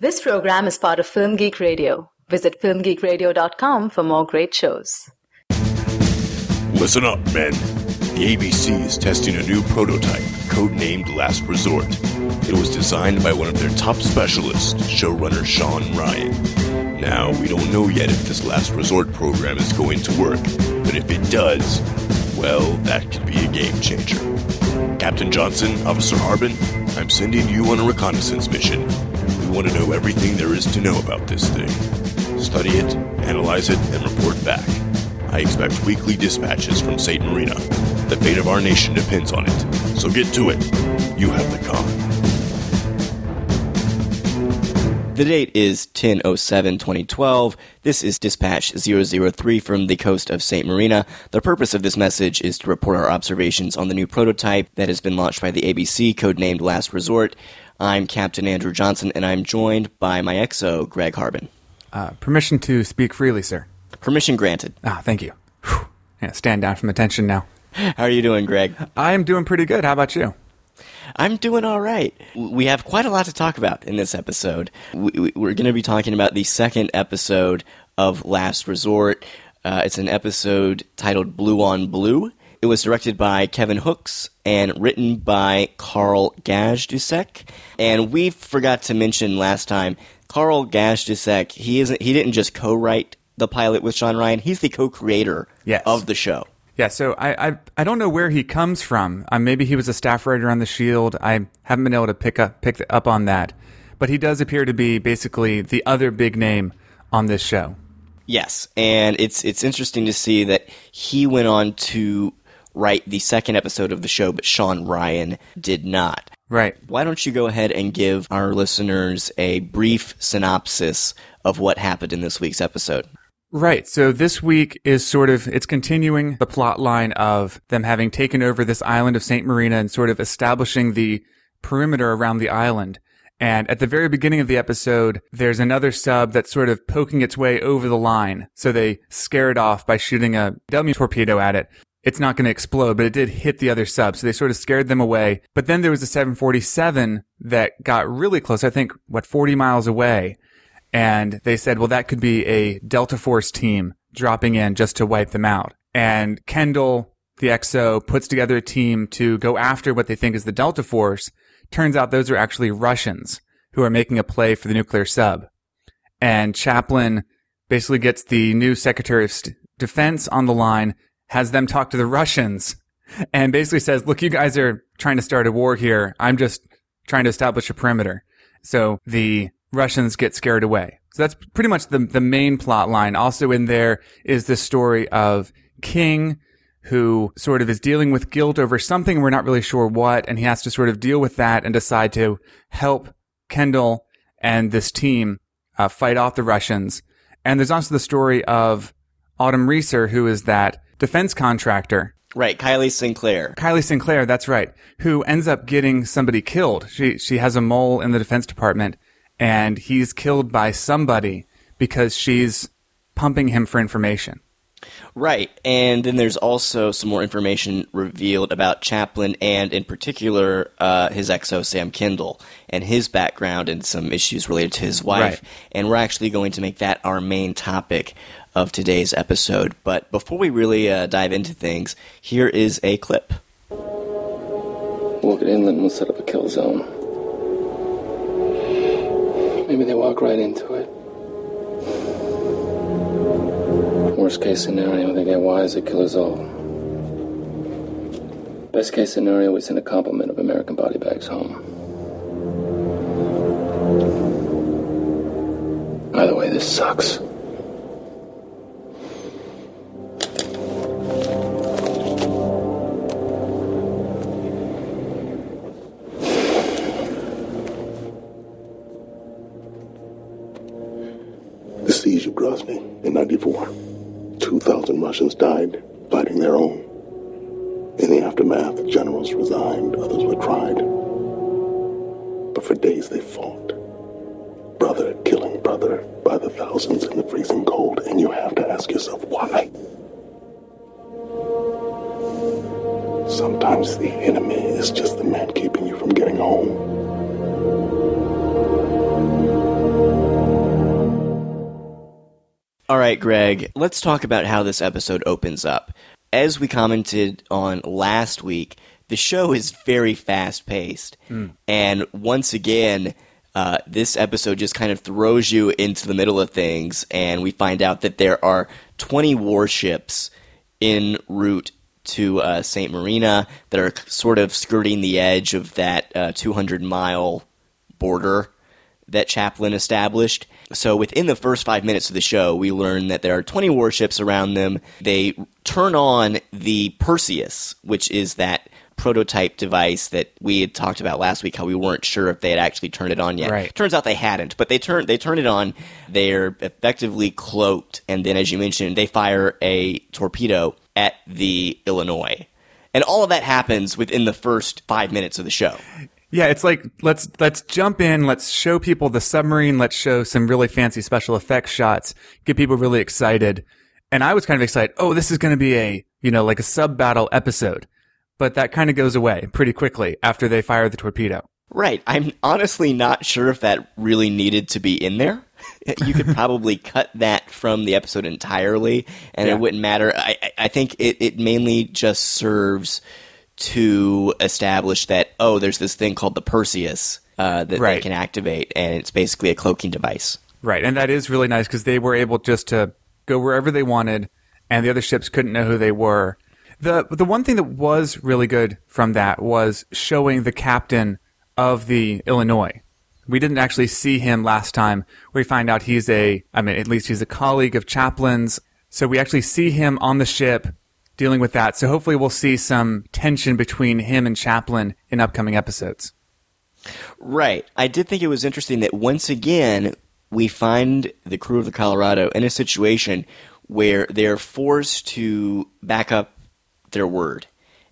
This program is part of Film Geek Radio. Visit filmgeekradio.com for more great shows. Listen up, men. The ABC is testing a new prototype, codenamed Last Resort. It was designed by one of their top specialists, showrunner Shawn Ryan. Now, we don't know yet if this Last Resort program is going to work, but if it does, well, that could be a game changer. Captain Johnson, Officer Harbin, I'm sending you on a reconnaissance mission. We want to know everything there is to know about this thing. Study it, analyze it, and report back. I expect weekly dispatches from St. Marina. The fate of our nation depends on it. So get to it. You have the con. The date is 1007 2012. This is Dispatch 003 from the coast of St. Marina. The purpose of this message is to report our observations on the new prototype that has been launched by the ABC, codenamed Last Resort. I'm Captain Andrew Johnson, and I'm joined by my XO, Greg Harbin. Uh, permission to speak freely, sir. Permission granted. Ah, thank you. Whew. Yeah, stand down from attention now. How are you doing, Greg? I am doing pretty good. How about you? I'm doing all right. We have quite a lot to talk about in this episode. We, are going to be talking about the second episode of Last Resort. Uh, it's an episode titled Blue on Blue. It was directed by Kevin Hooks and written by Carl Gajdusek. And we forgot to mention last time, Carl Gajdusek, he isn't he didn't just co-write the pilot with Shawn Ryan, he's the co-creator yes. of the show. Yeah, so I, I I don't know where he comes from. Uh, maybe he was a staff writer on the Shield. I haven't been able to pick up pick up on that, but he does appear to be basically the other big name on this show. Yes, and it's it's interesting to see that he went on to write the second episode of the show, but Shawn Ryan did not. Right. Why don't you go ahead and give our listeners a brief synopsis of what happened in this week's episode? Right. So this week is sort of, it's continuing the plot line of them having taken over this island of St. Marina and sort of establishing the perimeter around the island. And at the very beginning of the episode, there's another sub that's sort of poking its way over the line. So they scare it off by shooting a dummy torpedo at it. It's not going to explode, but it did hit the other sub. So they sort of scared them away. But then there was a 747 that got really close. I think, what, 40 miles away and they said, well, that could be a Delta Force team dropping in just to wipe them out. And Kendall, the XO, puts together a team to go after what they think is the Delta Force. Turns out those are actually Russians who are making a play for the nuclear sub. And Chaplin basically gets the new Secretary of St- Defense on the line, has them talk to the Russians, and basically says, look, you guys are trying to start a war here. I'm just trying to establish a perimeter. So the Russians get scared away. So that's pretty much the, the main plot line. Also in there is the story of King, who sort of is dealing with guilt over something. We're not really sure what. And he has to sort of deal with that and decide to help Kendall and this team uh, fight off the Russians. And there's also the story of Autumn Reeser, who is that defense contractor. Right, Kylie Sinclair. Kylie Sinclair, that's right, who ends up getting somebody killed. She she has a mole in the defense department and he's killed by somebody because she's pumping him for information. Right, and then there's also some more information revealed about Chaplin and, in particular, uh, his XO, Sam Kendall and his background and some issues related to his wife. Right. And we're actually going to make that our main topic of today's episode. But before we really uh, dive into things, here is a clip. Walk it inland, and we'll set up a kill zone. Maybe they walk right into it. Worst case scenario, they get wise, they kill us all. Best case scenario, we send a complement of American body bags home. Either way, this sucks. The siege of Grozny in 94. 2,000 Russians died fighting their own. In the aftermath, generals resigned, others were tried. But for days they fought. Brother killing brother by the thousands in the freezing cold, and you have to ask yourself why. Sometimes the enemy is just the man keeping you from getting home. All right, Greg, let's talk about how this episode opens up. As we commented on last week, the show is very fast paced. And once again, uh, this episode just kind of throws you into the middle of things, and we find out that there are 20 warships en route to uh, St. Marina that are sort of skirting the edge of that uh, 200 mile border that Chaplin established. So within the first five minutes of the show, we learn that there are 20 warships around them. They turn on the Perseus, which is that prototype device that we had talked about last week how we weren't sure if they had actually turned it on yet. Right. Turns out they hadn't, but they turn they turn it on. They're effectively cloaked and then as you mentioned, they fire a torpedo at the Illinois. And all of that happens within the first 5 minutes of the show. Yeah, it's like let's let's jump in, let's show people the submarine, let's show some really fancy special effects shots, get people really excited. And I was kind of excited, oh, this is going to be a, you know, like a sub battle episode. But that kind of goes away pretty quickly after they fire the torpedo. Right. I'm honestly not sure if that really needed to be in there. You could probably cut that from the episode entirely, and Yeah. it wouldn't matter. I, I- I think it, it mainly just serves to establish that, oh, there's this thing called the Perseus uh, that they can activate, and it's basically a cloaking device. Right. And that is really nice because they were able just to go wherever they wanted and the other ships couldn't know who they were. The, the one thing that was really good from that was showing the captain of the Illinois. We didn't actually see him last time. We find out he's a, I mean, at least he's a colleague of Chaplin's. So we actually see him on the ship dealing with that. So hopefully we'll see some tension between him and Chaplin in upcoming episodes. Right. I did think it was interesting that once again we find the crew of the Colorado in a situation where they're forced to back up their word.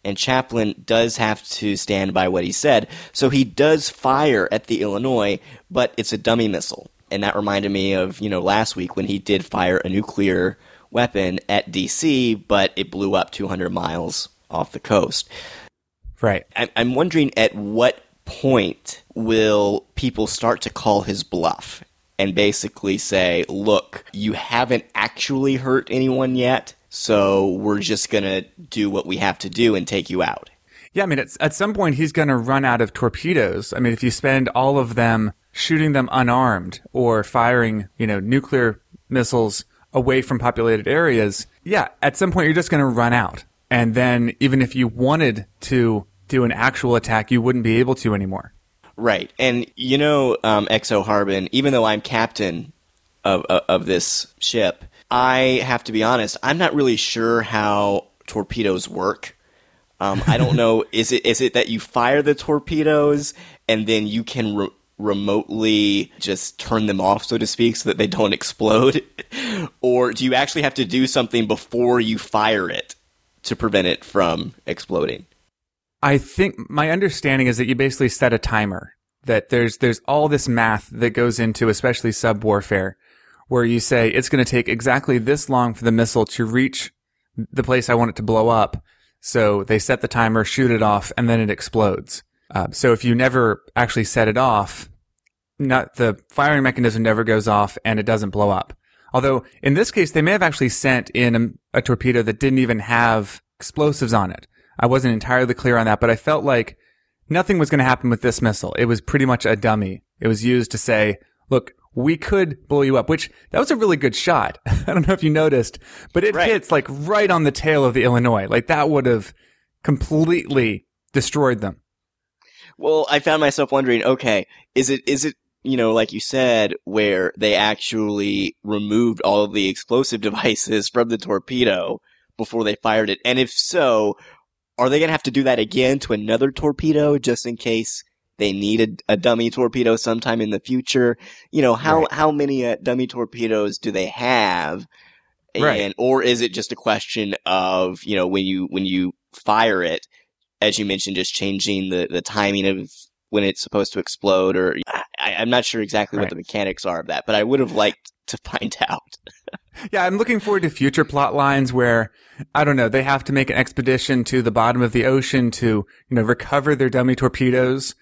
And Chaplin does have to stand by what he said, so he does fire at the Illinois, but it's a dummy missile. And that reminded me of, you know, last week when he did fire a nuclear weapon at DC, but it blew up 200 miles off the coast. Right. I'm, I'm wondering at what point will people start to call his bluff and basically say, look, you haven't actually hurt anyone yet, so we're just going to do what we have to do and take you out. Yeah, I mean, at some point he's going to run out of torpedoes. I mean, if you spend all of them shooting them unarmed or firing, you know, nuclear missiles away from populated areas, yeah, at some point you're just going to run out. And then even if you wanted to do an actual attack, you wouldn't be able to anymore. Right. And you know, um, XO Harbin, even though I'm captain of, of, of this ship, I have to be honest, I'm not really sure how torpedoes work. Um, I don't know. Is it is it that you fire the torpedoes and then you can re- remotely just turn them off, so to speak, so that they don't explode, or do you actually have to do something before you fire it to prevent it from exploding? I think my understanding is that you basically set a timer. That there's there's all this math that goes into especially sub warfare, where you say it's going to take exactly this long for the missile to reach the place I want it to blow up. So they set the timer, shoot it off, and then it explodes. Uh, so if you never actually set it off, not the firing mechanism never goes off and it doesn't blow up. Although in this case, they may have actually sent in a, a torpedo that didn't even have explosives on it. I wasn't entirely clear on that, but I felt like nothing was going to happen with this missile. It was pretty much a dummy. It was used to say, look, we could blow you up, which that was a really good shot. I don't know if you noticed, but it Right. hits like right on the tail of the Illinois. Like that would have completely destroyed them. Well, I found myself wondering, okay, is it is it you know, like you said, where they actually removed all of the explosive devices from the torpedo before they fired it? And if so, are they going to have to do that again to another torpedo just in case they need a, a dummy torpedo sometime in the future? You know, how Right. how many uh, dummy torpedoes do they have? Right. And or is it just a question of, you know, when you when you fire it, as you mentioned, just changing the, the timing of when it's supposed to explode, or I, I'm not sure exactly what the mechanics are of that, but I would have liked to find out. Yeah, I'm looking forward to future plot lines where I don't know, they have to make an expedition to the bottom of the ocean to, you know, recover their dummy torpedoes.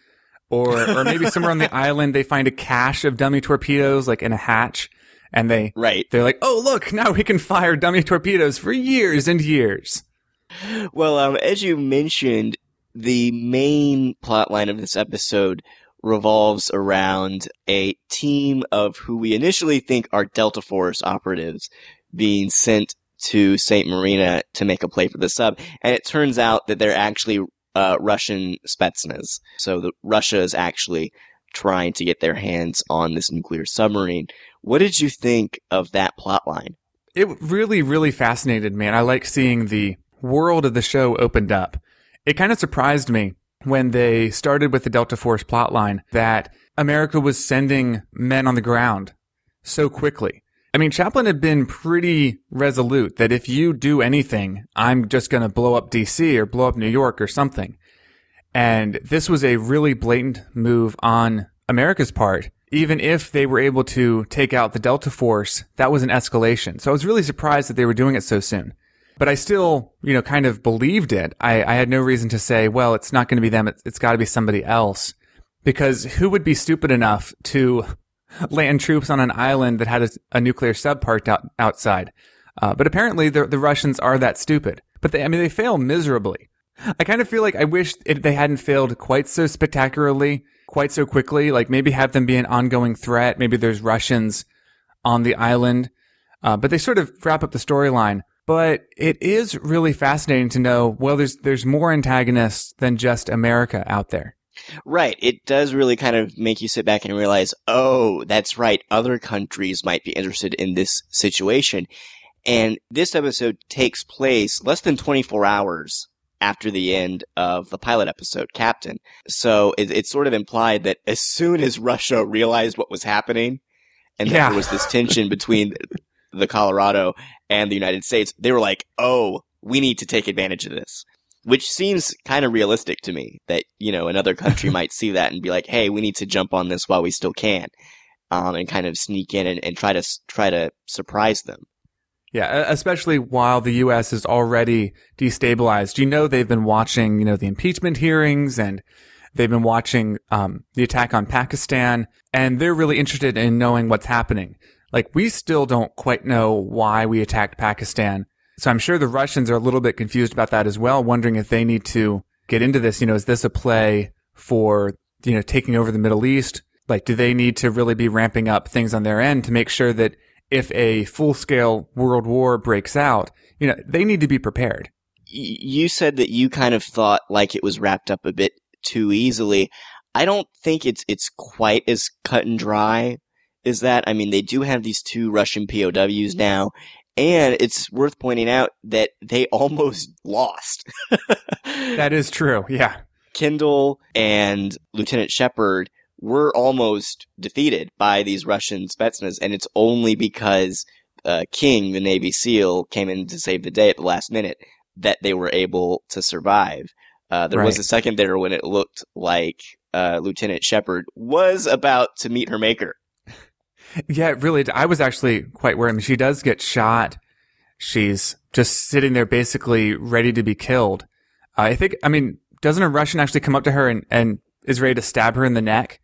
Or or maybe somewhere on the island they find a cache of dummy torpedoes like in a hatch And they, Right. they're like, oh, look, now we can fire dummy torpedoes for years and years. Well, um, as you mentioned, the main plot line of this episode revolves around a team of who we initially think are Delta Force operatives being sent to St. Marina to make a play for the sub. And it turns out that they're actually uh, Russian Spetsnaz. So the, Russia is actually trying to get their hands on this nuclear submarine. What did you think of that plot line? It really, really fascinated me. And I like seeing the world of the show opened up. It kind of surprised me when they started with the Delta Force plotline that America was sending men on the ground so quickly. I mean, Chaplin had been pretty resolute that if you do anything, I'm just going to blow up DC or blow up New York or something. And this was a really blatant move on America's part. Even if they were able to take out the Delta Force, that was an escalation. So I was really surprised that they were doing it so soon. But I still, you know, kind of believed it. I, I had no reason to say, well, it's not going to be them. It's, it's got to be somebody else. Because who would be stupid enough to land troops on an island that had a, a nuclear sub parked out, outside? Uh, but apparently the, the Russians are that stupid. But they, I mean, they fail miserably. I kind of feel like I wish it, they hadn't failed quite so spectacularly, quite so quickly. Like maybe have them be an ongoing threat. Maybe there's Russians on the island. Uh, but they sort of wrap up the storyline. But it is really fascinating to know, well, there's, there's more antagonists than just America out there. Right. It does really kind of make you sit back and realize, oh, that's right. Other countries might be interested in this situation. And this episode takes place less than 24 hours after the end of the pilot episode, Captain. So it, it's sort of implied that as soon as Russia realized what was happening and Yeah. there was this tension between the Colorado and the United States, they were like, oh, we need to take advantage of this. Which seems kind of realistic to me that, you know, another country might see that and be like, hey, we need to jump on this while we still can. Um, and kind of sneak in and, and try to, try to surprise them. Yeah, especially while the U.S. is already destabilized. You know, they've been watching, you know, the impeachment hearings and they've been watching um, the attack on Pakistan, and they're really interested in knowing what's happening. Like, we still don't quite know why we attacked Pakistan. So I'm sure the Russians are a little bit confused about that as well, wondering if they need to get into this. You know, is this a play for, you know, taking over the Middle East? Like, do they need to really be ramping up things on their end to make sure that if a full scale world war breaks out, you know, they need to be prepared. You said that you kind of thought like it was wrapped up a bit too easily. I don't think it's it's quite as cut and dry as that. I mean, they do have these two Russian POWs now, and it's worth pointing out that they almost lost. That is true. Yeah. Kendall and Lieutenant Shepard were almost defeated by these Russian Spetsnaz, and it's only because uh, King, the Navy SEAL, came in to save the day at the last minute that they were able to survive. Uh, there was a second there when it looked like uh, Lieutenant Shepard was about to meet her maker. Yeah, it really, I was actually quite worried. I mean, she does get shot. She's just sitting there basically ready to be killed. Uh, I think, I mean, doesn't a Russian actually come up to her and, and is ready to stab her in the neck?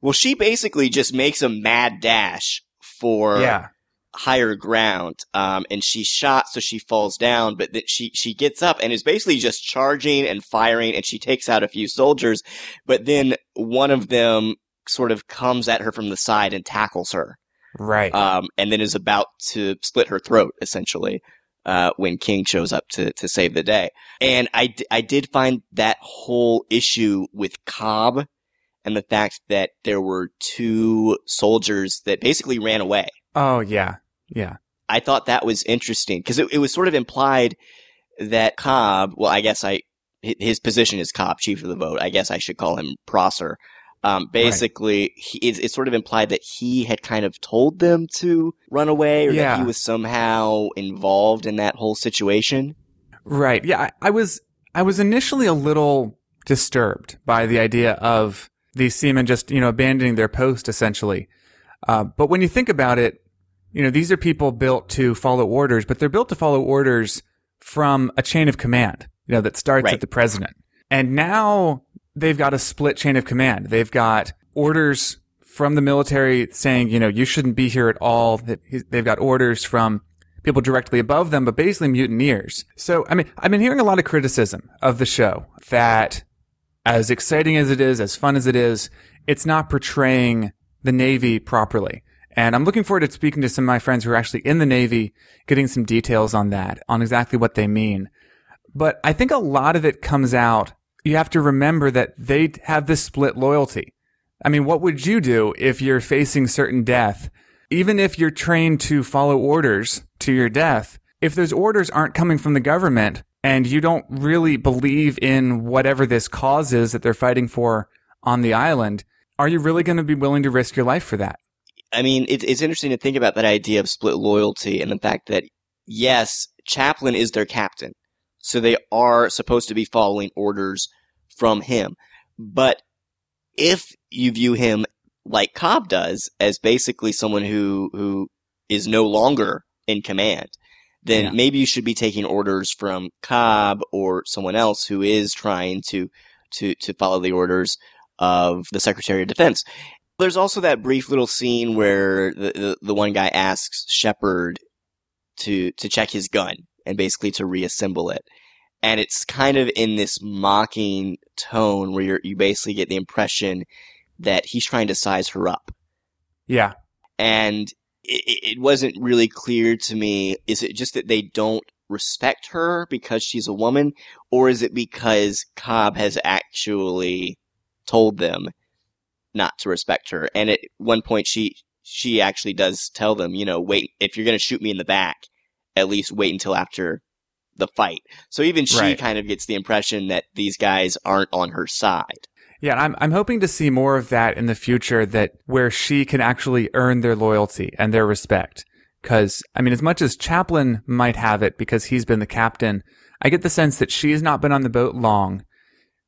Well, she basically just makes a mad dash for yeah. higher ground, um, and she's shot, so she falls down. But then she she gets up and is basically just charging and firing, and she takes out a few soldiers. But then one of them sort of comes at her from the side and tackles her, Right. um, and then is about to split her throat, essentially. Uh, when King shows up to, to save the day. And I, d- I did find that whole issue with Cobb and the fact that there were two soldiers that basically ran away. oh, yeah. Yeah. I thought that was interesting because it, it was sort of implied that Cobb, well, I guess I, his position is Cobb, chief of the boat. I guess I should call him Prosser. Um, basically, he, it's, it's sort of implied that he had kind of told them to run away or that he was somehow involved in that whole situation. Right. Yeah. I, I was, I was initially a little disturbed by the idea of these seamen just, you know, abandoning their post essentially. Uh, but when you think about it, you know, these are people built to follow orders, but they're built to follow orders from a chain of command, you know, that starts Right. at the president. And now they've got a split chain of command. They've got orders from the military saying, you know, you shouldn't be here at all. They've got orders from people directly above them, but basically mutineers. So, I mean, I've been hearing a lot of criticism of the show that as exciting as it is, as fun as it is, it's not portraying the Navy properly. And I'm looking forward to speaking to some of my friends who are actually in the Navy, getting some details on that, on exactly what they mean. But I think a lot of it comes out. You have to remember that they have this split loyalty. I mean, what would you do if you're facing certain death? Even if you're trained to follow orders to your death, if those orders aren't coming from the government and you don't really believe in whatever this cause is that they're fighting for on the island, are you really going to be willing to risk your life for that? I mean, it, it's interesting to think about that idea of split loyalty and the fact that, yes, Chaplin is their captain. So they are supposed to be following orders from him. But if you view him like Cobb does, as basically someone who, who is no longer in command, then yeah. maybe you should be taking orders from Cobb or someone else who is trying to, to, to follow the orders of the Secretary of Defense. There's also that brief little scene where the, the, the one guy asks Shepard to to check his gun and basically to reassemble it. And it's kind of in this mocking tone where you you basically get the impression that he's trying to size her up. Yeah. And it, it wasn't really clear to me. Is it just that they don't respect her because she's a woman, or is it because Cobb has actually told them not to respect her. And at one point, she she actually does tell them, you know, wait if you're going to shoot me in the back, at least wait until after the fight. So even she right. kind of gets the impression that these guys aren't on her side. Yeah, I'm I'm hoping to see more of that in the future that where she can actually earn their loyalty and their respect. Cause, I mean, as much as Chaplin might have it because he's been the captain, I get the sense that she's not been on the boat long.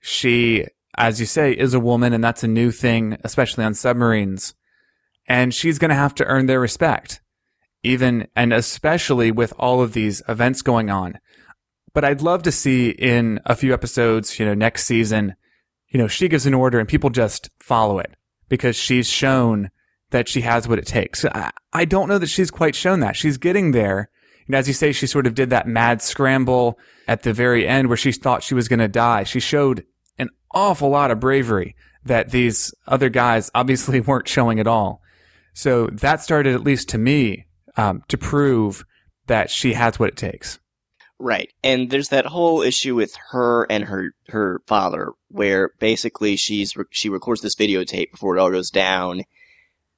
She as you say, is a woman, and that's a new thing, especially on submarines. And she's going to have to earn their respect, even and especially with all of these events going on. But I'd love to see in a few episodes, you know, next season, you know, she gives an order and people just follow it because she's shown that she has what it takes. I, don't know that she's quite shown that. She's getting there. And as you say, she sort of did that mad scramble at the very end where she thought she was going to die. She showed an awful lot of bravery that these other guys obviously weren't showing at all. So that started, at least to me, um, to prove that she has what it takes. Right. And there's that whole issue with her and her, her father, where basically she's, she records this videotape before it all goes down,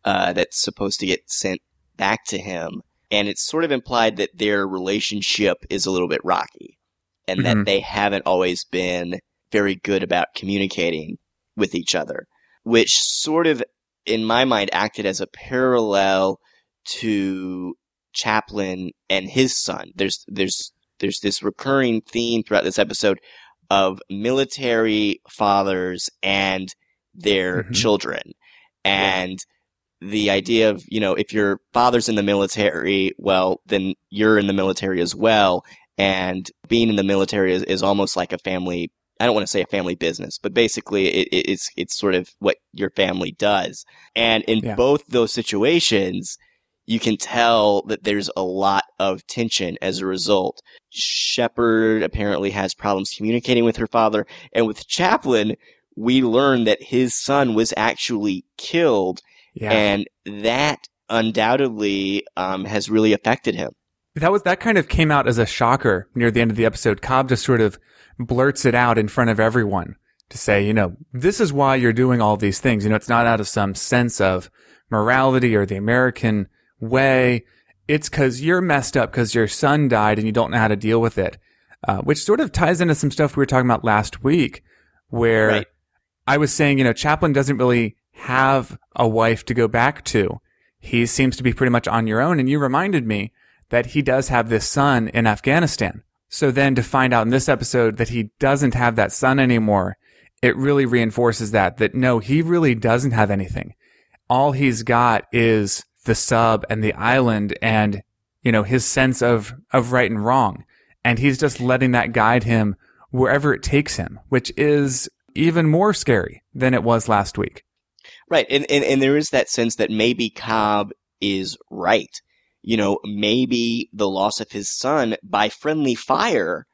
uh, that's supposed to get sent back to him. And it's sort of implied that their relationship is a little bit rocky and mm-hmm. that they haven't always been very good about communicating with each other, which sort of, in my mind, acted as a parallel to Chaplin and his son. There's, there's, there's this recurring theme throughout this episode of military fathers and their mm-hmm. children. And yeah. the idea of, you know, if your father's in the military, well, then you're in the military as well. And being in the military is, is almost like a family I don't want to say a family business, but basically it, it's it's sort of what your family does. And in yeah. both those situations, you can tell that there's a lot of tension as a result. Shepard apparently has problems communicating with her father, and with Chaplin, we learn that his son was actually killed, yeah. and that undoubtedly um, has really affected him. That was that kind of came out as a shocker near the end of the episode. Cobb just sort of blurts it out in front of everyone to say, you know, this is why you're doing all these things. You know, it's not out of some sense of morality or the American way. It's because you're messed up because your son died and you don't know how to deal with it. Uh, which sort of ties into some stuff we were talking about last week where right. I was saying, you know, Chaplin doesn't really have a wife to go back to. He seems to be pretty much on your own. And you reminded me that he does have this son in Afghanistan. So then to find out in this episode that he doesn't have that son anymore, it really reinforces that, that no, he really doesn't have anything. All he's got is the sub and the island and, you know, his sense of, of right and wrong. And he's just letting that guide him wherever it takes him, which is even more scary than it was last week. Right. And, and, and there is that sense that maybe Cobb is right. You know, maybe the loss of his son by friendly fire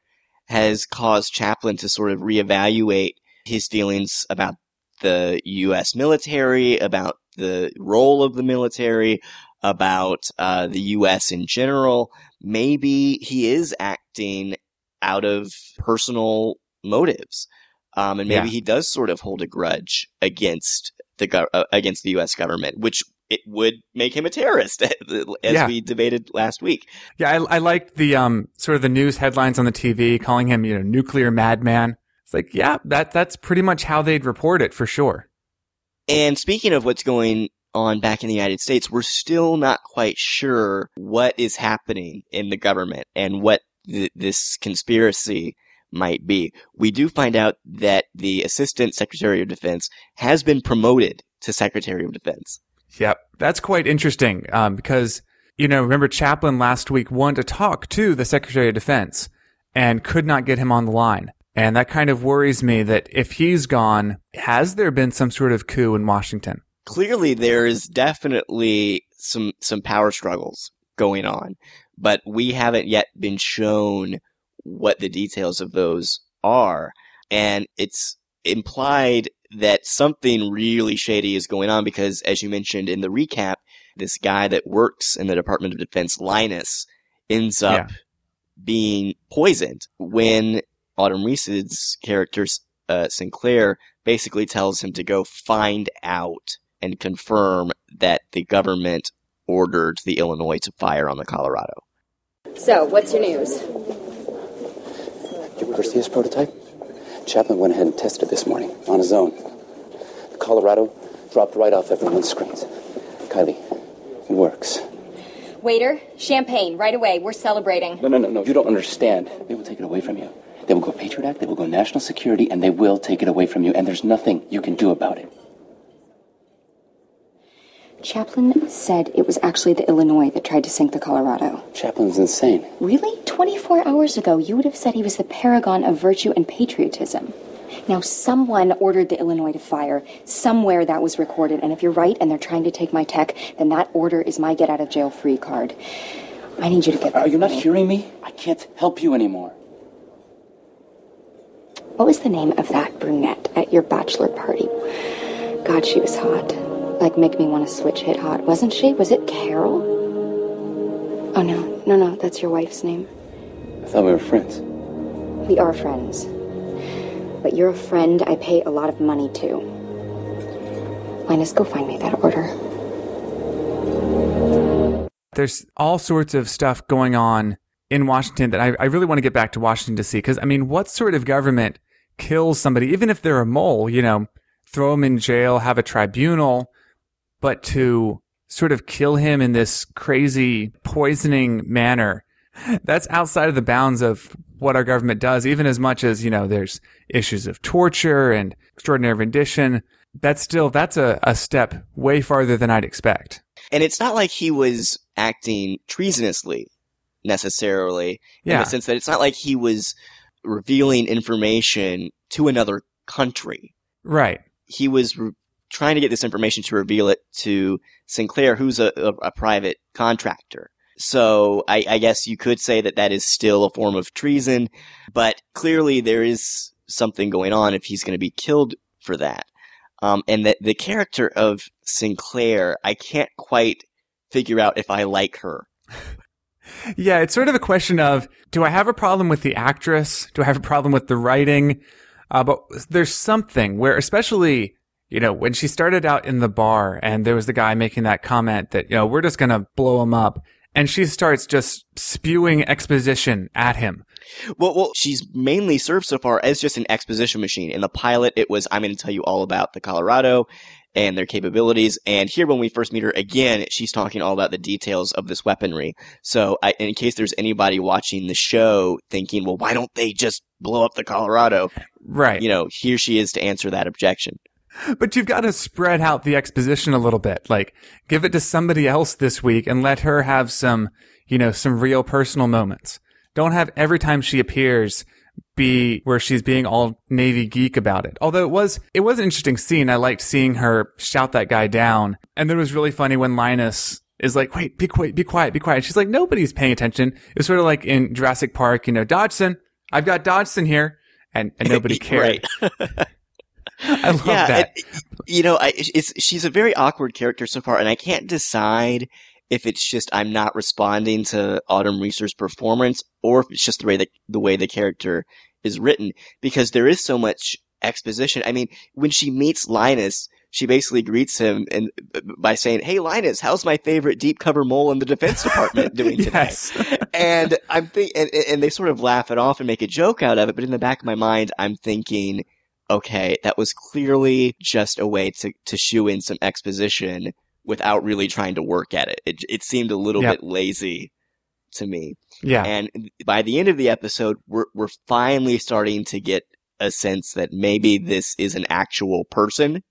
has caused Chaplin to sort of reevaluate his feelings about the U.S. military, about the role of the military, about uh, the U.S. in general. Maybe he is acting out of personal motives, um, and maybe Yeah. he does sort of hold a grudge against the gov- uh, against the U.S. government, which it would make him a terrorist, as Yeah. we debated last week. Yeah, I, I liked the um sort of the news headlines on the TV calling him, you know, nuclear madman. It's like, yeah, that that's pretty much how they'd report it for sure. And speaking of what's going on back in the United States, we're still not quite sure what is happening in the government and what th- this conspiracy might be. We do find out that the Assistant Secretary of Defense has been promoted to Secretary of Defense. Yep, that's quite interesting um, because you know, remember Chaplin last week wanted to talk to the Secretary of Defense and could not get him on the line. And that kind of worries me that if he's gone, has there been some sort of coup in Washington? Clearly, there is definitely some some power struggles going on, but we haven't yet been shown what the details of those are, and it's implied that something really shady is going on because, as you mentioned in the recap, this guy that works in the Department of Defense, Linus, ends up being poisoned when Autumn Reeser's character, uh, Sinclair, basically tells him to go find out and confirm that the government ordered the Illinois to fire on the Colorado. So, what's your news? You ever see this prototype? Chaplin went ahead and tested this morning on his own. The Colorado dropped right off everyone's screens. Kylie, it works. Waiter, champagne, right away. We're celebrating. No, no, no, no. You don't understand. They will take it away from you. They will go Patriot Act, they will go national security, and they will take it away from you, and there's nothing you can do about it. Chaplin said it was actually the Illinois that tried to sink the Colorado. Chaplin's insane. Really? 24 hours ago, you would have said he was the paragon of virtue and patriotism. Now, someone ordered the Illinois to fire. Somewhere that was recorded. And if you're right and they're trying to take my tech, then that order is my get out of jail free card. I need you to get that. Are you not hearing me? I can't help you anymore. What was the name of that brunette at your bachelor party? God, she was hot. Like, make me want to switch hit hot. Wasn't she? Was it Carol? Oh, no. No, no. That's your wife's name. I thought we were friends. We are friends. But you're a friend I pay a lot of money to. Linus, go find me that order. There's all sorts of stuff going on in Washington that I, I really want to get back to Washington to see. Because, I mean, what sort of government kills somebody, even if they're a mole, you know, throw him in jail, have a tribunal, but to sort of kill him in this crazy poisoning manner, that's outside of the bounds of what our government does, even as much as, you know, there's issues of torture and extraordinary rendition. That's still, that's a, a step way farther than I'd expect. And it's not like he was acting treasonously necessarily in Yeah. the sense that it's not like he was revealing information to another country. Right. He was re- trying to get this information to reveal it to Sinclair, who's a, a, a private contractor. So I, I guess you could say that that is still a form of treason, but clearly there is something going on if he's going to be killed for that. Um, and that the character of Sinclair, I can't quite figure out if I like her. Yeah, it's sort of a question of do I have a problem with the actress? Do I have a problem with the writing? Uh, but there's something where, especially, you know, when she started out in the bar and there was the guy making that comment that, you know, we're just going to blow him up. And she starts just spewing exposition at him. Well, well, she's mainly served so far as just an exposition machine. In the pilot, it was, I'm going to tell you all about the Colorado and their capabilities. And here, when we first meet her again, she's talking all about the details of this weaponry. So, I, in case there's anybody watching the show thinking, well, why don't they just blow up the Colorado? Right. You know, here she is to answer that objection. But you've got to spread out the exposition a little bit. Like, give it to somebody else this week and let her have some, you know, some real personal moments. Don't have every time she appears be where she's being all Navy geek about it. Although it was, it was an interesting scene. I liked seeing her shout that guy down. And then it was really funny when Linus is like, wait, be quiet, be quiet, be quiet. She's like, nobody's paying attention. It's sort of like in Jurassic Park, you know, Dodgson, I've got Dodgson here. And, and nobody cared. I love yeah, that. it- you know, I, it's she's a very awkward character so far, and I can't decide if it's just I'm not responding to Autumn Reeser's performance, or if it's just the way that the way the character is written, because there is so much exposition. I mean, when she meets Linus. She basically greets him and by saying, "Hey Linus, how's my favorite deep cover mole in the Defense Department doing today?" and I'm think and, and they sort of laugh it off and make a joke out of it, but in the back of my mind, I'm thinking, okay, that was clearly just a way to to shoe in some exposition without really trying to work at it. It it seemed a little Yep. bit lazy to me. yeah. And by the end of the episode, we're we're finally starting to get a sense that maybe this is an actual person,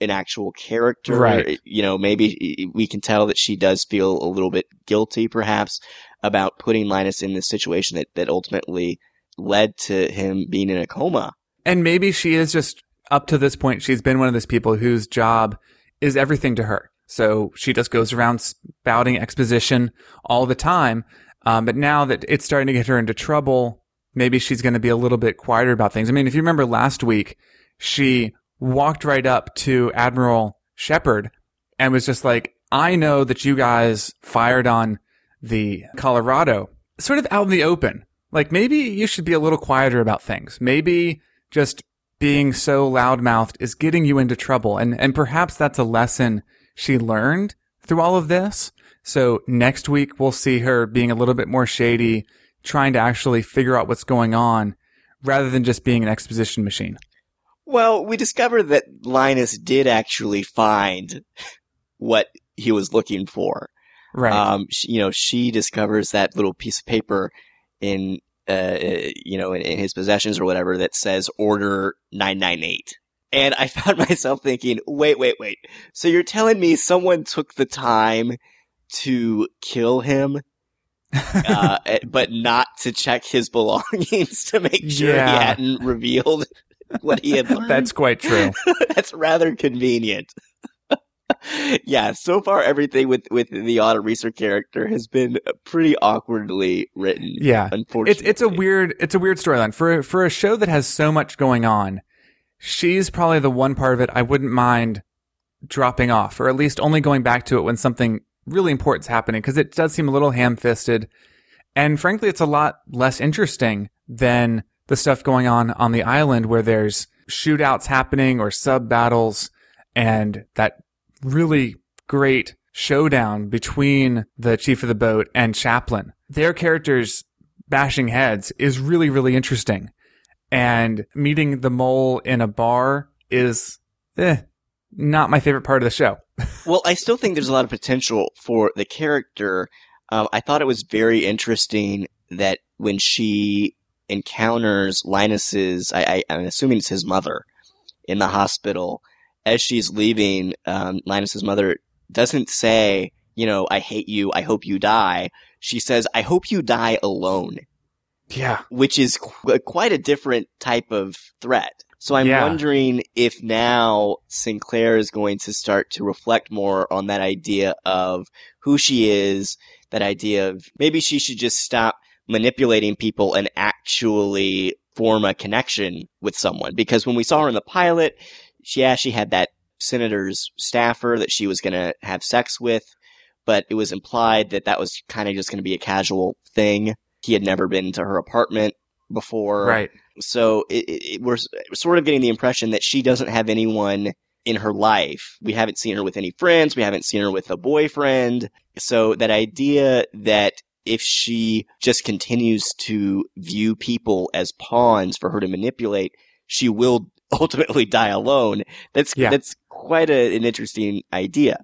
an actual character. Right. You know, maybe we can tell that she does feel a little bit guilty, perhaps, about putting Linus in this situation that, that ultimately led to him being in a coma. And maybe she is just up to this point, she's been one of those people whose job is everything to her. So she just goes around spouting exposition all the time. Um, but now that it's starting to get her into trouble, maybe she's going to be a little bit quieter about things. I mean, if you remember last week, she walked right up to Admiral Shepard and was just like, I know that you guys fired on the Colorado sort of out in the open. Like maybe you should be a little quieter about things. Maybe just being so loudmouthed is getting you into trouble. And, and perhaps that's a lesson she learned through all of this. So next week we'll see her being a little bit more shady, trying to actually figure out what's going on rather than just being an exposition machine. Well, we discovered that Linus did actually find what he was looking for. Right. Um, she, you know, she discovers that little piece of paper in, uh, you know, in, in his possessions or whatever that says order 998. And I found myself thinking, wait, wait, wait. So you're telling me someone took the time to kill him, uh, eh, but not to check his belongings to make sure Yeah. he hadn't revealed what he had learned? that's quite true. That's rather convenient. Yeah, so far everything with with the Autumn Reeser character has been pretty awkwardly written. Yeah. unfortunately, It's it's a weird it's a weird storyline for for a show that has so much going on. She's probably the one part of it I wouldn't mind dropping off, or at least only going back to it when something really important's happening, because it does seem a little ham-fisted, and frankly, it's a lot less interesting than the stuff going on on the island where there's shootouts happening or sub battles, and that really great showdown between the chief of the boat and Chaplin. Their characters bashing heads is really, really interesting. And meeting the mole in a bar is, eh, not my favorite part of the show. well, I still think there's a lot of potential for the character. Um, I thought it was very interesting that when she encounters Linus's, I, I, I'm assuming it's his mother, in the hospital, as she's leaving, um, Linus's mother doesn't say, you know, I hate you, I hope you die. She says, I hope you die alone, Yeah. which is qu- quite a different type of threat. So I'm Yeah. wondering if now Sinclair is going to start to reflect more on that idea of who she is, that idea of maybe she should just stop manipulating people and actually form a connection with someone. Because when we saw her in the pilot, she, yeah, she had that senator's staffer that she was going to have sex with, but it was implied that that was kind of just going to be a casual thing. He had never been to her apartment before. Right. So it, it, it- we're sort of getting the impression that she doesn't have anyone in her life. We haven't seen her with any friends. We haven't seen her with a boyfriend. So that idea that if she just continues to view people as pawns for her to manipulate, she will ultimately die alone. That's Yeah. that's quite a, an interesting idea.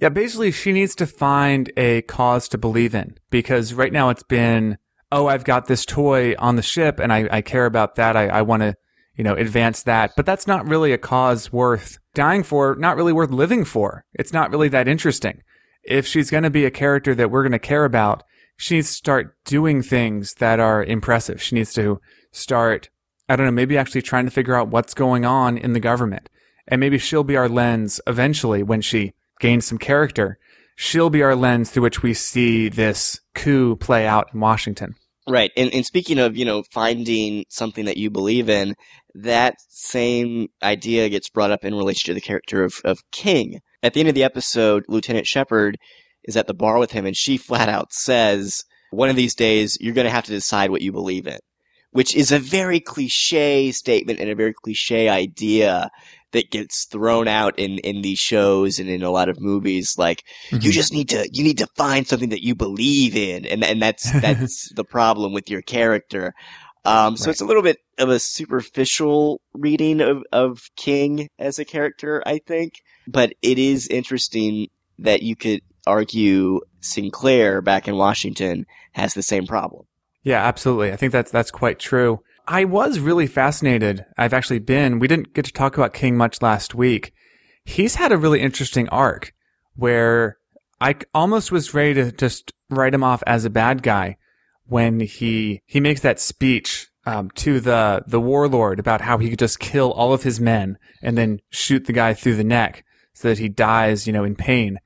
Yeah, basically, she needs to find a cause to believe in because right now it's been, oh, I've got this toy on the ship and I, I care about that. I, I want to, you know, advance that. But that's not really a cause worth dying for, not really worth living for. It's not really that interesting. If she's going to be a character that we're going to care about, she needs to start doing things that are impressive. She needs to start, I don't know, maybe actually trying to figure out what's going on in the government. And maybe she'll be our lens eventually when she gains some character. She'll be our lens through which we see this coup play out in Washington. Right. And, and speaking of, you know, finding something that you believe in, that same idea gets brought up in relation to the character of, of King. At the end of the episode, Lieutenant Shepard is at the bar with him and she flat out says, one of these days, you're going to have to decide what you believe in, which is a very cliche statement and a very cliche idea that gets thrown out in, in these shows and in a lot of movies. Like, mm-hmm. you just need to, you need to find something that you believe in. And, and that's, that's the problem with your character. Um, so right. it's a little bit of a superficial reading of, of King as a character, I think. But it is interesting that you could argue Sinclair back in Washington has the same problem. Yeah, absolutely. I think that's, that's quite true. I was really fascinated. I've actually been, we didn't get to talk about King much last week. He's had a really interesting arc where I almost was ready to just write him off as a bad guy when he, he makes that speech um, to the the warlord about how he could just kill all of his men and then shoot the guy through the neck so that he dies, you know, in pain.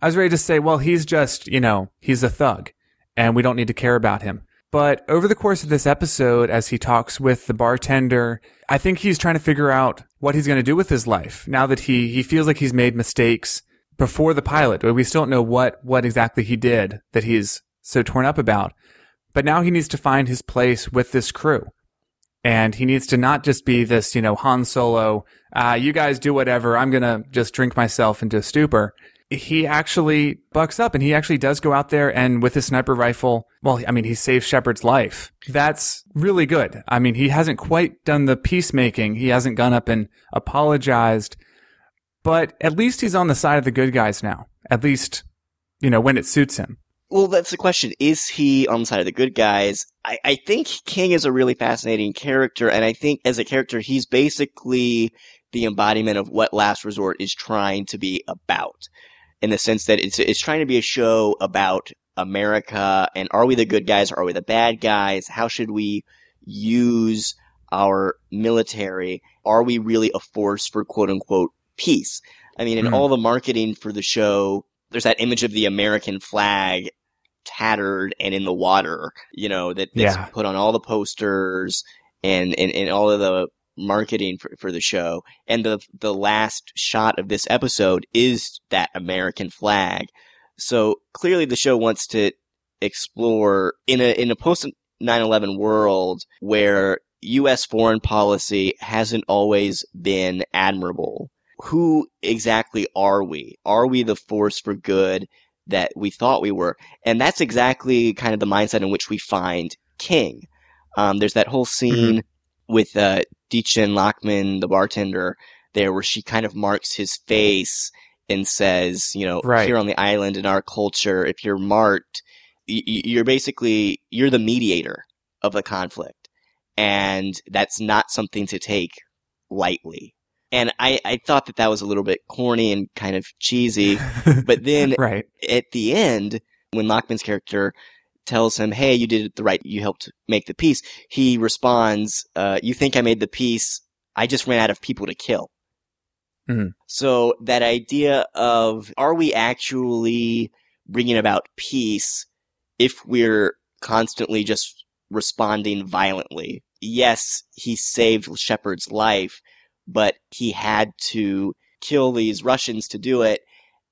I was ready to say, well, he's just, you know, he's a thug and we don't need to care about him. But over the course of this episode, as he talks with the bartender, I think he's trying to figure out what he's going to do with his life now that he, he feels like he's made mistakes before the pilot. We still don't know what, what exactly he did that he's so torn up about. But now he needs to find his place with this crew. And he needs to not just be this, you know, Han Solo, uh, you guys do whatever. I'm going to just drink myself into a stupor he actually bucks up and he actually does go out there and with his sniper rifle, well, I mean, he saves Shepard's life. That's really good. I mean, he hasn't quite done the peacemaking. He hasn't gone up and apologized, but at least he's on the side of the good guys now. At least, you know, when it suits him. Well, that's the question. Is he on the side of the good guys? I, I think King is a really fascinating character, and I think as a character, he's basically the embodiment of what Last Resort is trying to be about in the sense that it's it's trying to be a show about America and are we the good guys? Or are we the bad guys? How should we use our military? Are we really a force for quote unquote peace? I mean, in mm. all the marketing for the show, there's that image of the American flag tattered and in the water, you know, that, that's yeah. put on all the posters and, and, and all of the marketing for, for the show. And the, the last shot of this episode is that American flag. So clearly the show wants to explore in a, in a post 9-11 world where U.S. foreign policy hasn't always been admirable. Who exactly are we? Are we the force for good that we thought we were? And that's exactly kind of the mindset in which we find King. Um, there's that whole scene mm-hmm. With uh, Dichen Lachman, the bartender, there where she kind of marks his face and says, you know, right. here on the island in our culture, if you're marked, you're basically, you're the mediator of the conflict. And that's not something to take lightly. And I, I thought that that was a little bit corny and kind of cheesy. but then right. at the end, when Lachman's character tells him, "Hey, you did it the right. You helped make the peace." He responds, uh, "You think I made the peace? I just ran out of people to kill." Mm-hmm. So that idea of are we actually bringing about peace if we're constantly just responding violently? Yes, he saved Shepard's life, but he had to kill these Russians to do it.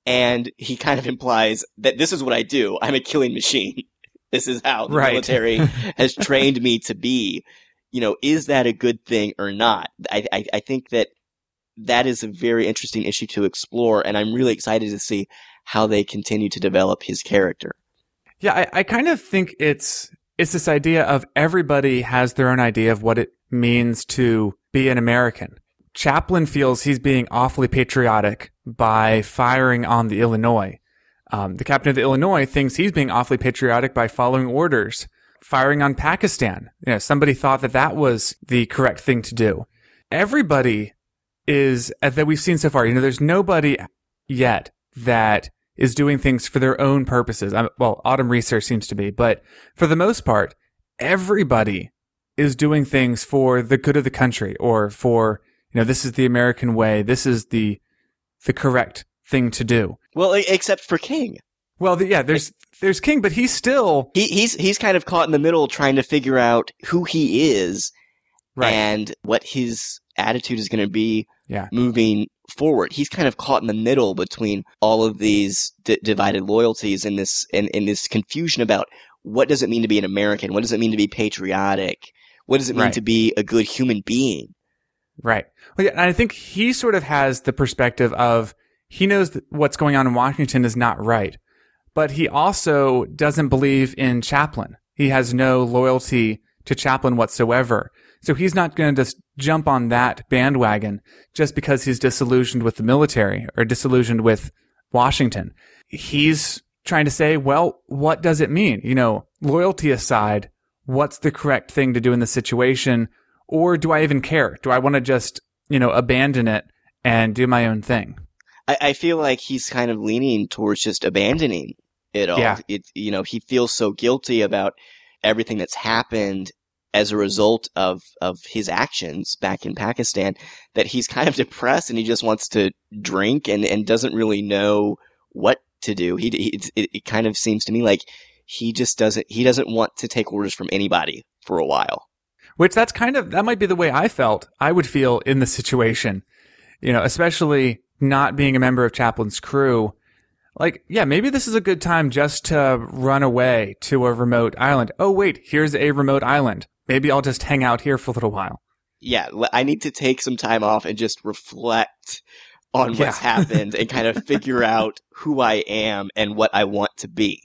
And he kind of implies that this is what I do. I'm a killing machine. This is how the right. military has trained me to be. You know, is that a good thing or not? I, I, I think that that is a very interesting issue to explore, and I'm really excited to see how they continue to develop his character. Yeah, I, I kind of think it's it's this idea of everybody has their own idea of what it means to be an American. Chaplin feels he's being awfully patriotic by firing on the Illinois. Um, the captain of the Illinois thinks he's being awfully patriotic by following orders, firing on Pakistan. You know, somebody thought that that was the correct thing to do. Everybody is uh, that we've seen so far. You know, there's nobody yet that is doing things for their own purposes. I'm, well, Autumn Reeser seems to be, but for the most part, everybody is doing things for the good of the country or for, you know, this is the American way. This is the, the correct thing to do. Well, except for King. Well, the, yeah, there's, there's King, but he's still, he, he's, he's kind of caught in the middle trying to figure out who he is right. and what his attitude is going to be yeah. moving forward. He's kind of caught in the middle between all of these d- divided loyalties and this and, and this confusion about what does it mean to be an American? What does it mean to be patriotic? What does it mean Right. to be a good human being? Right. Well, yeah, and I think he sort of has the perspective of he knows that what's going on in Washington is not right, but he also doesn't believe in Chaplin. He has no loyalty to Chaplin whatsoever. So he's not going to just jump on that bandwagon just because he's disillusioned with the military or disillusioned with Washington. He's trying to say, well, what does it mean? You know, loyalty aside, what's the correct thing to do in the situation? Or do I even care? Do I want to just, you know, abandon it and do my own thing? I, I feel like he's kind of leaning towards just abandoning it all. Yeah. It, you know, he feels so guilty about everything that's happened as a result of, of his actions back in Pakistan that he's kind of depressed and he just wants to drink and, and doesn't really know what to do. He, it, it kind of seems to me like he just doesn't, he doesn't want to take orders from anybody for a while. Which that's kind of, that might be the way I felt, I would feel in the situation. You know, especially not being a member of Chaplin's crew. Like, yeah, maybe this is a good time just to run away to a remote island. Oh, wait, here's a remote island. Maybe I'll just hang out here for a little while. yeah, I need to take some time off and just reflect on what's Yeah. happened and kind of figure out who I am and what I want to be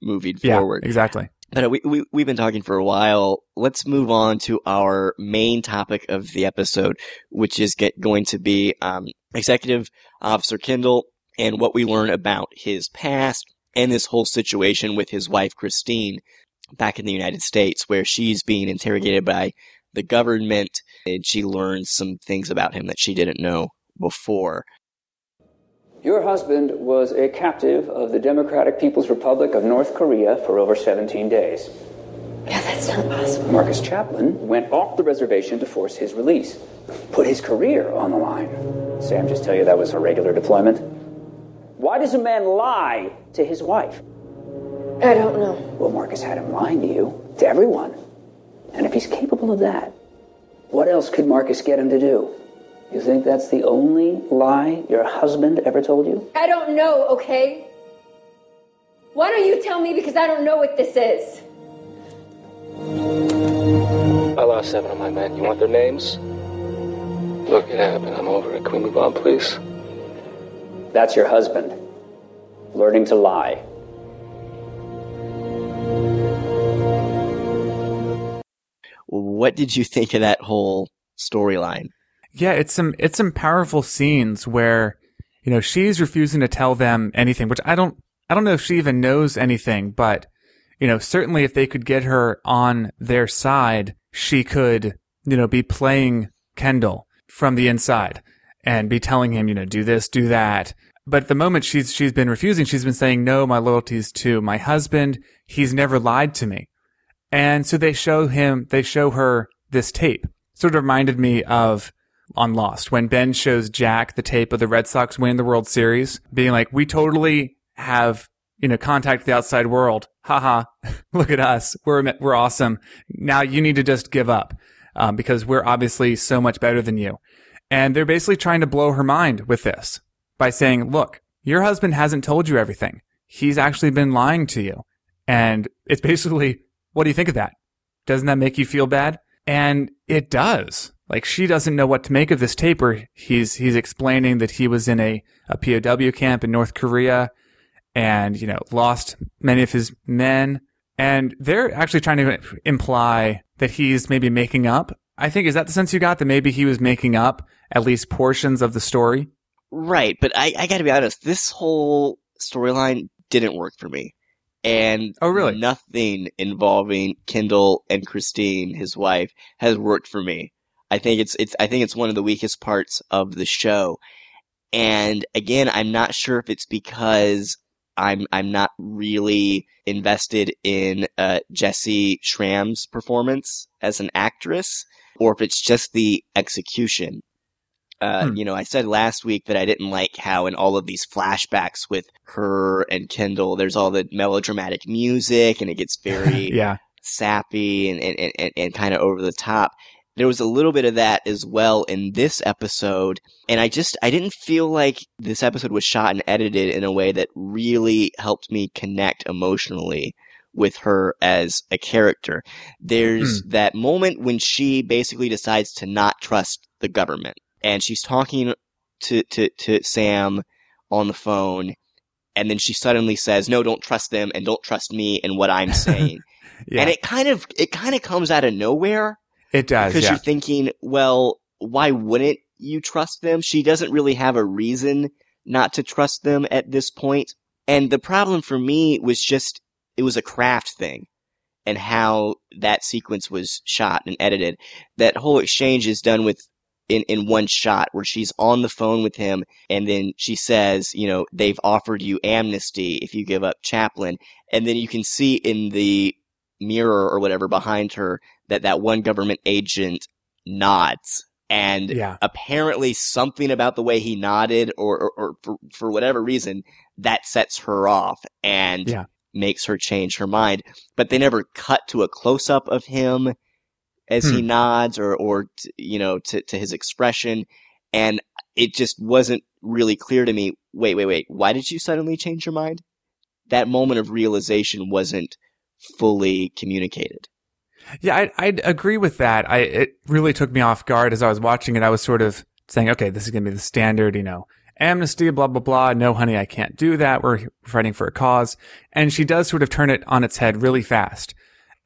moving Yeah, forward. exactly. But uh, we, we, we've been talking for a while. Let's move on to our main topic of the episode, which is get, going to be um, Executive Officer Kendall and what we learn about his past and this whole situation with his wife, Christine, back in the United States, where she's being interrogated by the government and she learns some things about him that she didn't know before. Your husband was a captive of the Democratic People's Republic of North Korea for over 17 days. Yeah, that's not possible. Marcus Chaplin went off the reservation to force his release, put his career on the line. Sam just tell you that was a regular deployment? Why does a man lie to his wife? I don't know. Well, Marcus had him lying to you, to everyone. And if he's capable of that, what else could Marcus get him to do? You think that's the only lie your husband ever told you? I don't know, okay? Why don't you tell me because I don't know what this is? I lost seven of my men. You want their names? Look, it happened. I'm over it. Can we move on, please? That's your husband. Learning to lie. What did you think of that whole storyline? Yeah, it's some it's some powerful scenes where you know she's refusing to tell them anything, which I don't I don't know if she even knows anything, but you know certainly if they could get her on their side, she could you know be playing Kendall from the inside and be telling him you know do this do that. But at the moment she's she's been refusing, she's been saying no, my loyalty is to my husband. He's never lied to me. And so they show him, they show her this tape. Sort of reminded me of on Lost when Ben shows Jack the tape of the Red Sox winning the World Series, being like, we totally have, you know, contact the outside world. Haha. Look at us. We're, we're awesome. Now you need to just give up, um, because we're obviously so much better than you. And they're basically trying to blow her mind with this by saying, look, your husband hasn't told you everything. He's actually been lying to you. And it's basically, what do you think of that? Doesn't that make you feel bad? And it does. Like she doesn't know what to make of this tape where he's, he's explaining that he was in a, a POW camp in North Korea and, you know, lost many of his men. And they're actually trying to imply that he's maybe making up. I think, is that the sense you got? That maybe he was making up at least portions of the story? Right, but I, I gotta be honest, this whole storyline didn't work for me. And Oh, really? nothing involving Kendall and Christine, his wife, has worked for me. I think it's it's I think it's one of the weakest parts of the show. And again, I'm not sure if it's because I'm I'm not really invested in uh, Jessy Schram's performance as an actress, or if it's just the execution. Uh, Hmm. You know, I said last week that I didn't like how in all of these flashbacks with her and Kendall, there's all the melodramatic music, and it gets very yeah. sappy and, and, and, and kind of over the top. There was a little bit of that as well in this episode. And I just, I didn't feel like this episode was shot and edited in a way that really helped me connect emotionally with her as a character. There's hmm. that moment when she basically decides to not trust the government and she's talking to, to, to Sam on the phone. And then she suddenly says, no, don't trust them and don't trust me and what I'm saying. Yeah. And it kind of, it kind of comes out of nowhere It does. because Yeah. you're thinking, well, why wouldn't you trust them? She doesn't really have a reason not to trust them at this point. And the problem for me was just, it was a craft thing and how that sequence was shot and edited. That whole exchange is done with in, in one shot where she's on the phone with him and then she says, you know, they've offered you amnesty if you give up Chaplin. And then you can see in the mirror or whatever behind her that that one government agent nods. And Yeah. apparently something about the way he nodded or, or, or for, for whatever reason, that sets her off and Yeah. makes her change her mind. But they never cut to a close up of him as he Hmm. nods or, or, t- you know, to, to his expression. And it just wasn't really clear to me. Wait, wait, wait. Why did you suddenly change your mind? That moment of realization wasn't fully communicated. Yeah, I, I'd agree with that. I it really took me off guard as I was watching it. I was sort of saying, okay, this is going to be the standard, you know, amnesty, blah blah blah. No, honey, I can't do that. We're fighting for a cause, and she does sort of turn it on its head really fast.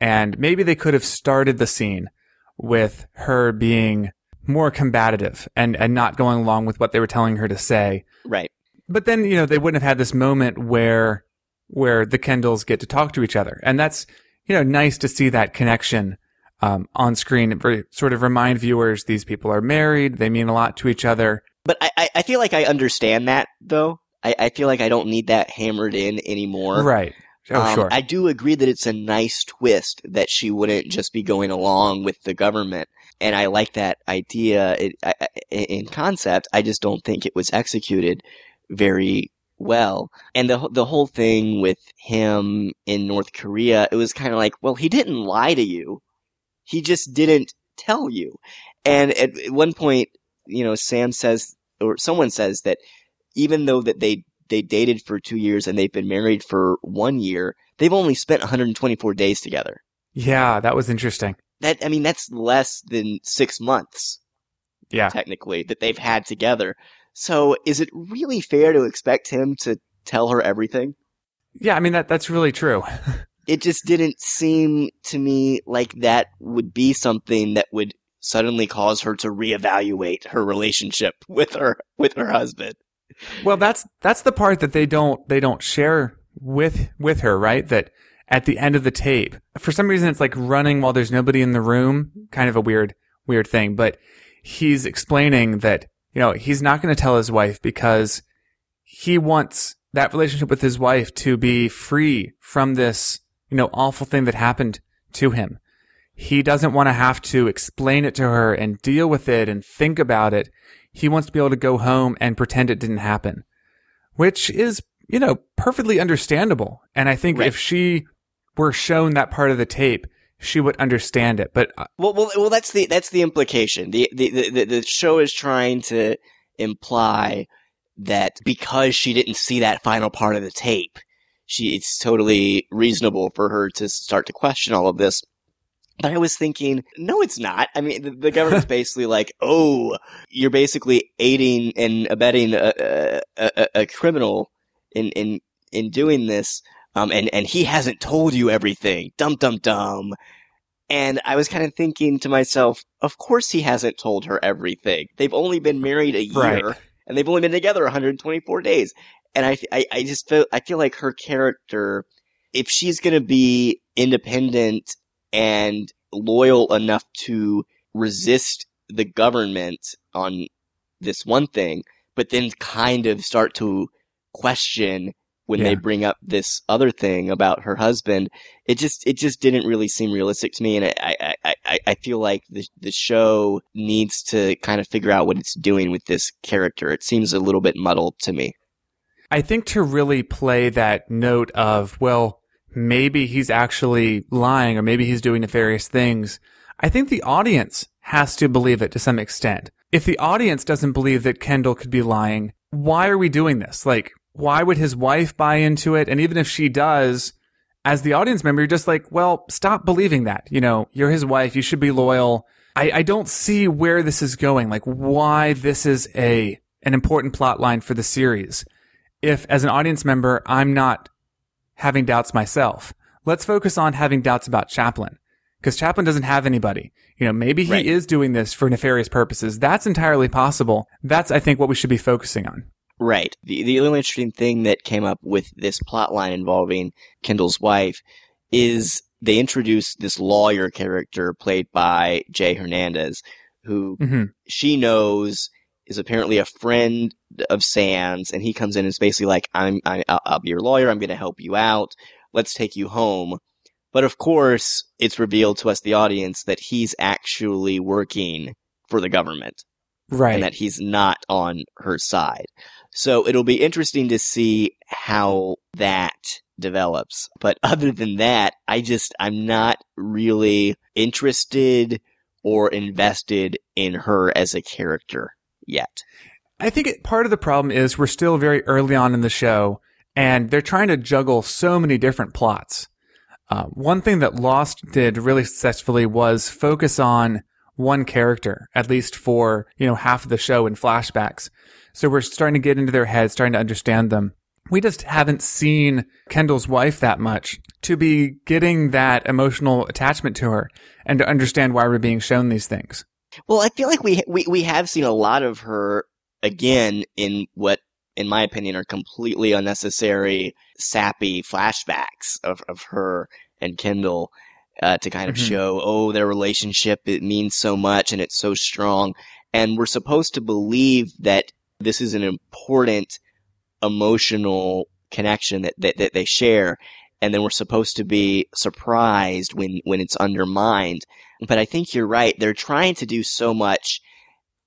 And maybe they could have started the scene with her being more combative and and not going along with what they were telling her to say. Right. But then, you know, they wouldn't have had this moment where where the Kendalls get to talk to each other. And that's, you know, nice to see that connection um, on screen. Sort of remind viewers these people are married, they mean a lot to each other. But I, I, feel like I understand that though. I, I feel like I don't need that hammered in anymore. Right. Oh, Um, sure. I do agree that it's a nice twist that she wouldn't just be going along with the government, and I like that idea it, I, I- in concept. I just don't think it was executed very well. And the the whole thing with him in North Korea, it was kind of like, well, he didn't lie to you, he just didn't tell you. And at, at one point, you know, Sam says, or someone says that even though that they they dated for two years and they've been married for one year, they've only spent 124 days together. yeah, that was interesting. That I mean, that's less than six months Yeah. technically that they've had together. So, is it really fair to expect him to tell her everything? Yeah, I mean, that that's really true. It just didn't seem to me like that would be something that would suddenly cause her to reevaluate her relationship with her with her husband. Well, that's that's the part that they don't they don't share with with her, right? That at the end of the tape, for some reason, it's like running while there's nobody in the room. Kind of a weird weird thing, but he's explaining that you know he's not going to tell his wife because he wants that relationship with his wife to be free from this you know awful thing that happened to him. He doesn't want to have to explain it to her and deal with it and think about it. He wants to be able to go home and pretend it didn't happen, which is, you know, perfectly understandable. And I think Right. if she were shown that part of the tape, she would understand it. But uh, Well, well, well. That's the that's the implication. The the the, the, show is trying to imply that because she didn't see that final part of the tape, she it's totally reasonable for her to start to question all of this. But I was thinking, no, it's not. I mean, the, the government's basically like, oh, you're basically aiding and abetting a, a, a, a criminal in in in doing this. Um, and, and he hasn't told you everything. Dum dum dum. And I was kind of thinking to myself, of course he hasn't told her everything. They've only been married a year Right. and they've only been together 124 days. And I, I, I just feel, I feel like her character, if she's going to be independent and loyal enough to resist the government on this one thing, but then kind of start to question when Yeah. they bring up this other thing about her husband, it just it just didn't really seem realistic to me, and I I, I, I- I feel like the the show needs to kind of figure out what it's doing with this character. It seems a little bit muddled to me. I think to really play that note of, well, maybe he's actually lying or maybe he's doing nefarious things, I think the audience has to believe it to some extent. If the audience doesn't believe that Kendall could be lying, why are we doing this? Like, why would his wife buy into it? And even if she does, as the audience member, you're just like, well, stop believing that. You know, you're his wife. You should be loyal. I, I don't see where this is going. Like, why this is a, an important plot line for the series if as an audience member I'm not having doubts myself. Let's focus on having doubts about Chaplin. Because Chaplin doesn't have anybody. You know, maybe he Right. is doing this for nefarious purposes. That's entirely possible. That's, I think, what we should be focusing on. Right. The the really interesting thing that came up with this plot line involving Kendall's wife is they introduced this lawyer character played by Jay Hernandez, who hmm she knows is apparently a friend of Sam's, and he comes in and is basically like, "I'm, I, I'll I'll be your lawyer. I'm going to help you out. Let's take you home." But of course, it's revealed to us, the audience, that he's actually working for the government Right. and that he's not on her side. So it'll be interesting to see how that develops. But other than that, I just, I'm not really interested or invested in her as a character yet. I think it, part of the problem is we're still very early on in the show and they're trying to juggle so many different plots. Uh, one thing that Lost did really successfully was focus on one character, at least for, you know, half of the show in flashbacks. So we're starting to get into their heads, starting to understand them. We just haven't seen Kendall's wife that much to be getting that emotional attachment to her and to understand why we're being shown these things. Well, I feel like we, we, we have seen a lot of her again in what, in my opinion, are completely unnecessary, sappy flashbacks of, of her and Kendall. Uh, to kind of Mhm. show, oh, their relationship, it means so much and it's so strong. And we're supposed to believe that this is an important emotional connection that, that, that they share. And then we're supposed to be surprised when, when it's undermined. But I think you're right. They're trying to do so much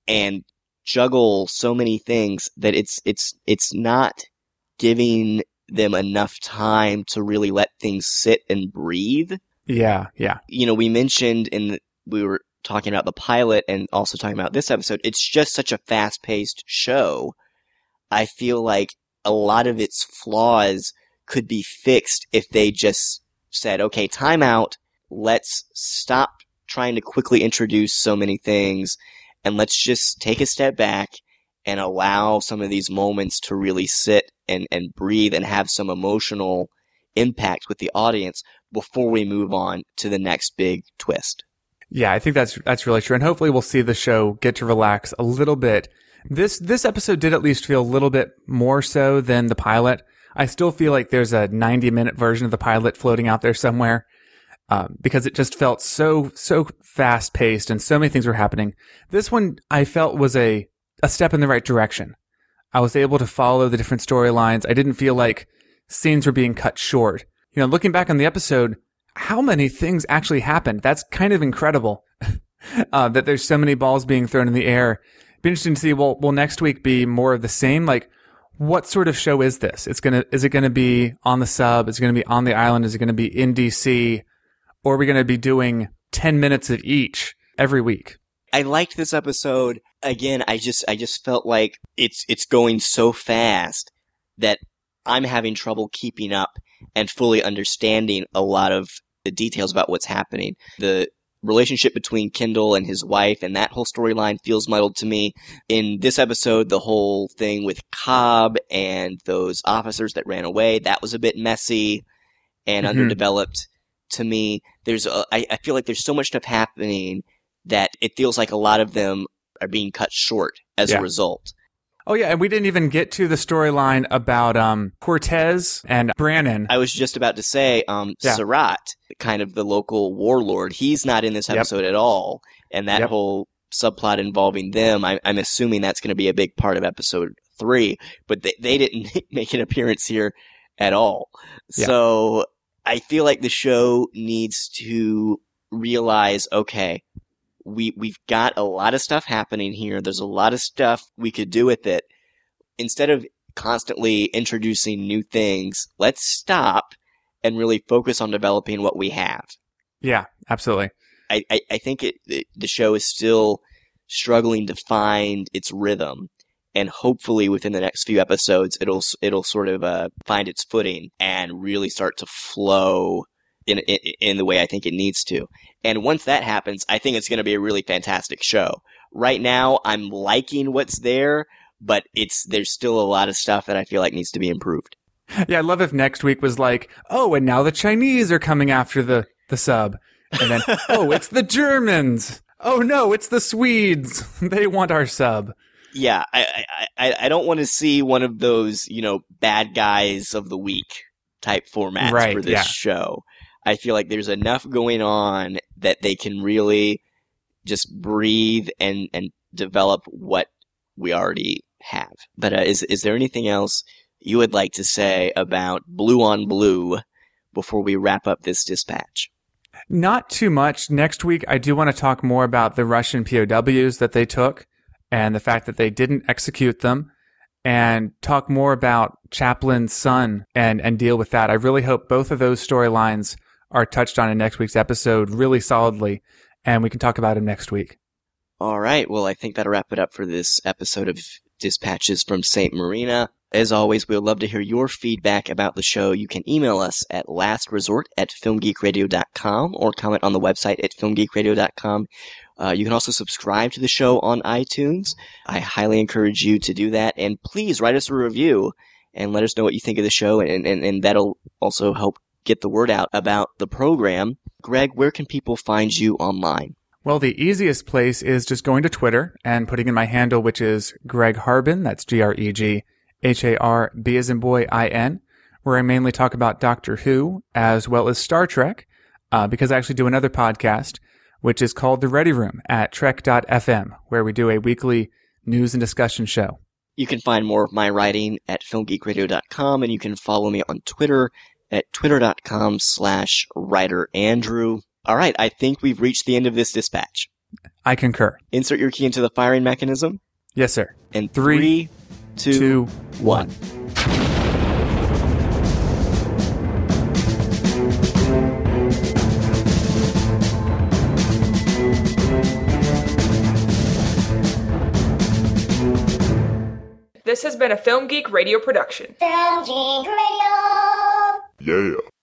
and juggle so many things that it's, it's, it's not giving them enough time to really let things sit and breathe Yeah, yeah. you know, we mentioned in the, we were talking about the pilot and also talking about this episode. It's just such a fast paced show. I feel like a lot of its flaws could be fixed if they just said, okay, time out. Let's stop trying to quickly introduce so many things and let's just take a step back and allow some of these moments to really sit and, and breathe and have some emotional impact with the audience before we move on to the next big twist. Yeah, I think that's that's really true, and hopefully we'll see the show get to relax a little bit. This this episode did at least feel a little bit more so than the pilot. I still feel like there's a 90 minute version of the pilot floating out there somewhere um, because it just felt so so fast paced and so many things were happening. This one I felt was a a step in the right direction. I was able to follow the different storylines. I didn't feel like scenes were being cut short. You know, looking back on the episode, how many things actually happened? That's kind of incredible. uh, that there's so many balls being thrown in the air. Be interesting to see. Will will next week be more of the same? Like, what sort of show is this? It's gonna is it gonna be on the sub? Is it gonna be on the island? Is it gonna be in DC? Or are we gonna be doing ten minutes of each every week? I liked this episode. Again, I just I just felt like it's it's going so fast that I'm having trouble keeping up and fully understanding a lot of the details about what's happening. The relationship between Kendall and his wife and that whole storyline feels muddled to me. In this episode, the whole thing with Cobb and those officers that ran away, that was a bit messy and Mhm. underdeveloped to me. There's a, I, I feel like there's so much stuff happening that it feels like a lot of them are being cut short as Yeah. a result. Oh yeah, and we didn't even get to the storyline about um Cortez and Brannon. I was just about to say, um, Yeah. Serrat, kind of the local warlord, he's not in this Yep. episode at all. And that Yep. whole subplot involving them, I, I'm assuming that's going to be a big part of episode three. But they, they didn't make an appearance here at all. Yeah. So I feel like the show needs to realize, okay, we we've got a lot of stuff happening here. There's a lot of stuff we could do with it. Instead of constantly introducing new things, let's stop and really focus on developing what we have. Yeah, absolutely. I, I, I think it, it the show is still struggling to find its rhythm and hopefully within the next few episodes it'll it'll sort of uh, find its footing and really start to flow in, in in the way I think it needs to. And once that happens, I think it's going to be a really fantastic show. Right now, I'm liking what's there, but it's there's still a lot of stuff that I feel like needs to be improved. Yeah, I love if next week was like, oh, and now the Chinese are coming after the, the sub. And then, oh, it's the Germans. Oh no, it's the Swedes. They want our sub. Yeah, I I, I, I don't want to see one of those you know bad guys of the week type formats Right, for this yeah. show. I feel like there's enough going on that they can really just breathe and and develop what we already have. But uh, is is there anything else you would like to say about Blue on Blue before we wrap up this dispatch? Not too much. Next week, I do want to talk more about the Russian POWs that they took and the fact that they didn't execute them and talk more about Chaplin's son and, and deal with that. I really hope both of those storylines are touched on in next week's episode really solidly and we can talk about them next week. All right. Well, I think that'll wrap it up for this episode of Dispatches from St. Marina. As always, we would love to hear your feedback about the show. You can email us at lastresort at filmgeekradio.com or comment on the website at filmgeekradio.com. Uh, you can also subscribe to the show on iTunes. I highly encourage you to do that. And please write us a review and let us know what you think of the show. And, and, and that'll also help get the word out about the program. Greg, where can people find you online? Well, the easiest place is just going to Twitter and putting in my handle, which is Greg Harbin. That's G-R-E-G H-A-R-B as in boy I-N, where I mainly talk about Doctor Who as well as Star Trek, uh, because I actually do another podcast, which is called The Ready Room at trek.fm, where we do a weekly news and discussion show. You can find more of my writing at filmgeekradio.com and you can follow me on Twitter at twitter.com slash writer Andrew. All right, I think we've reached the end of this dispatch. I concur. Insert your key into the firing mechanism. Yes, sir. And Three, three, two, two, one. This has been a Film Geek radio production. Film Geek Radio. Yeah.